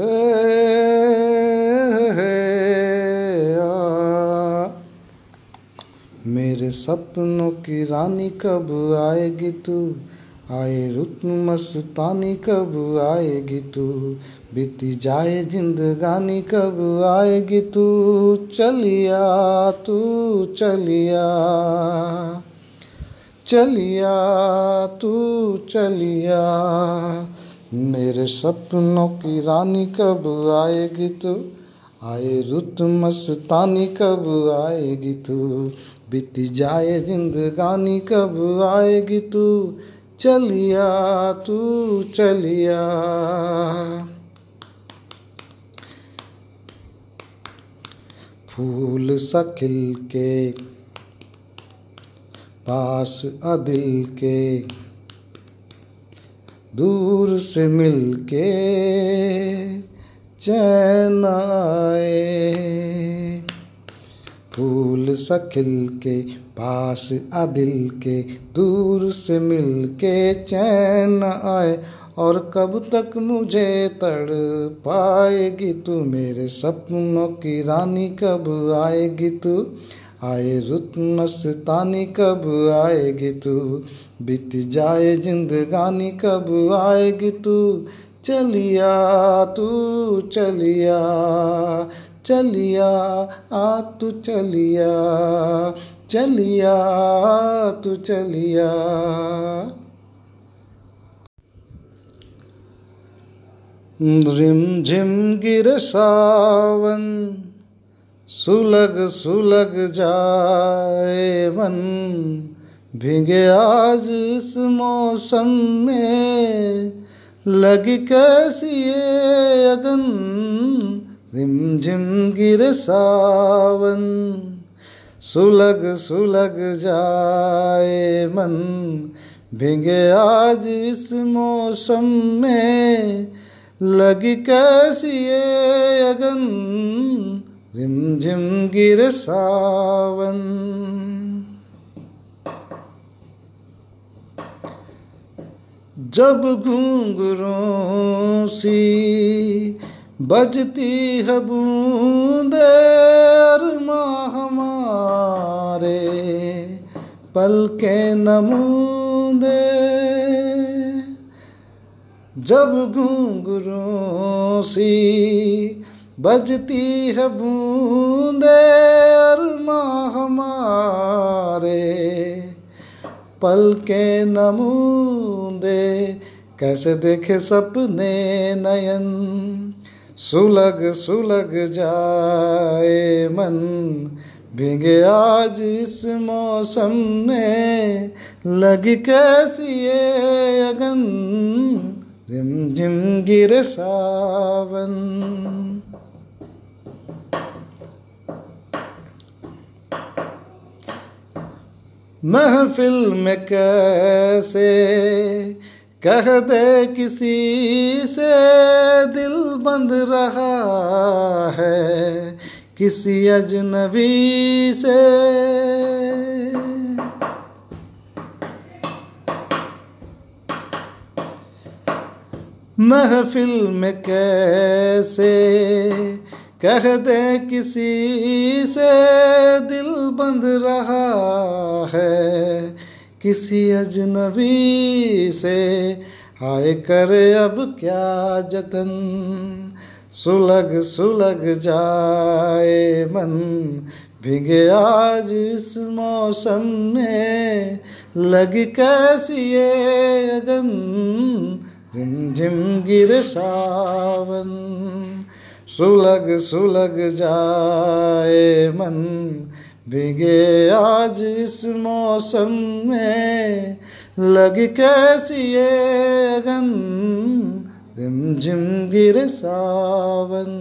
है, है मेरे सपनों की रानी कब आएगी तू आए रुत मस्तानी कब आएगी तू बीती जाए जिंदगानी कब आएगी तू चलिया तू चलिया चलिया तू चलिया मेरे सपनों की रानी कब आएगी तू? आए रुत मस्तानी कब आएगी तू? बीती जाए जिंदगानी कब आएगी तू? चलिया तू, चलिया। फूल सा खिल के, पास अदिल के। दूर से मिलके चैन आए। फूल सा खिल के पास अदिल के दूर से मिल के चैन आए। और कब तक मुझे तड़ पाएगी तू मेरे सपनों की रानी, कब आएगी तू? आए रुत मस्तानी कब आएगी तू? बीत जाए जिंदगानी कब आएगी तू? चलिया तू, चलिया चलिया, आ तू चलिया चलिया तू चलिया। रिम झिम गिर सावन सुलग सुलग जाए मन, भीगे आज इस मौसम में। लगी कैसी अगन रिम झिम गिर सावन। सुलग सुलग जाए मन, भीगे आज इस मौसम में। लगी कैसी अगन रिम झिम गिर सावन। जब घूंघरों सी बजती है बूंदे, अरमा हमारे पल के नमूदे। जब घूंघरों सी बजती है बूंदे अरमा हमारे। पल के नमूदे, कैसे देखे सपने नयन। सुलग सुलग जाए मन, भीगे आज इस मौसम ने। लगी कैसी ये अगन रिम झिम गिर सावन। महफिल में कैसे कह दे किसी से दिल बंद रहा है किसी अजनबी से? महफिल में कैसे कह दे किसी से दिल बंद रहा है, किसी अजनबी से। हाय करे अब क्या जतन, सुलग सुलग जाए मन। भीगे आज इस मौसम में, लग कैसी ये अगन। झिम झिम गिर सावन सुलग सुलग जाए मन, बिगे आज इस मौसम में। लग कैसी अगन झिम झिम गिर सावन।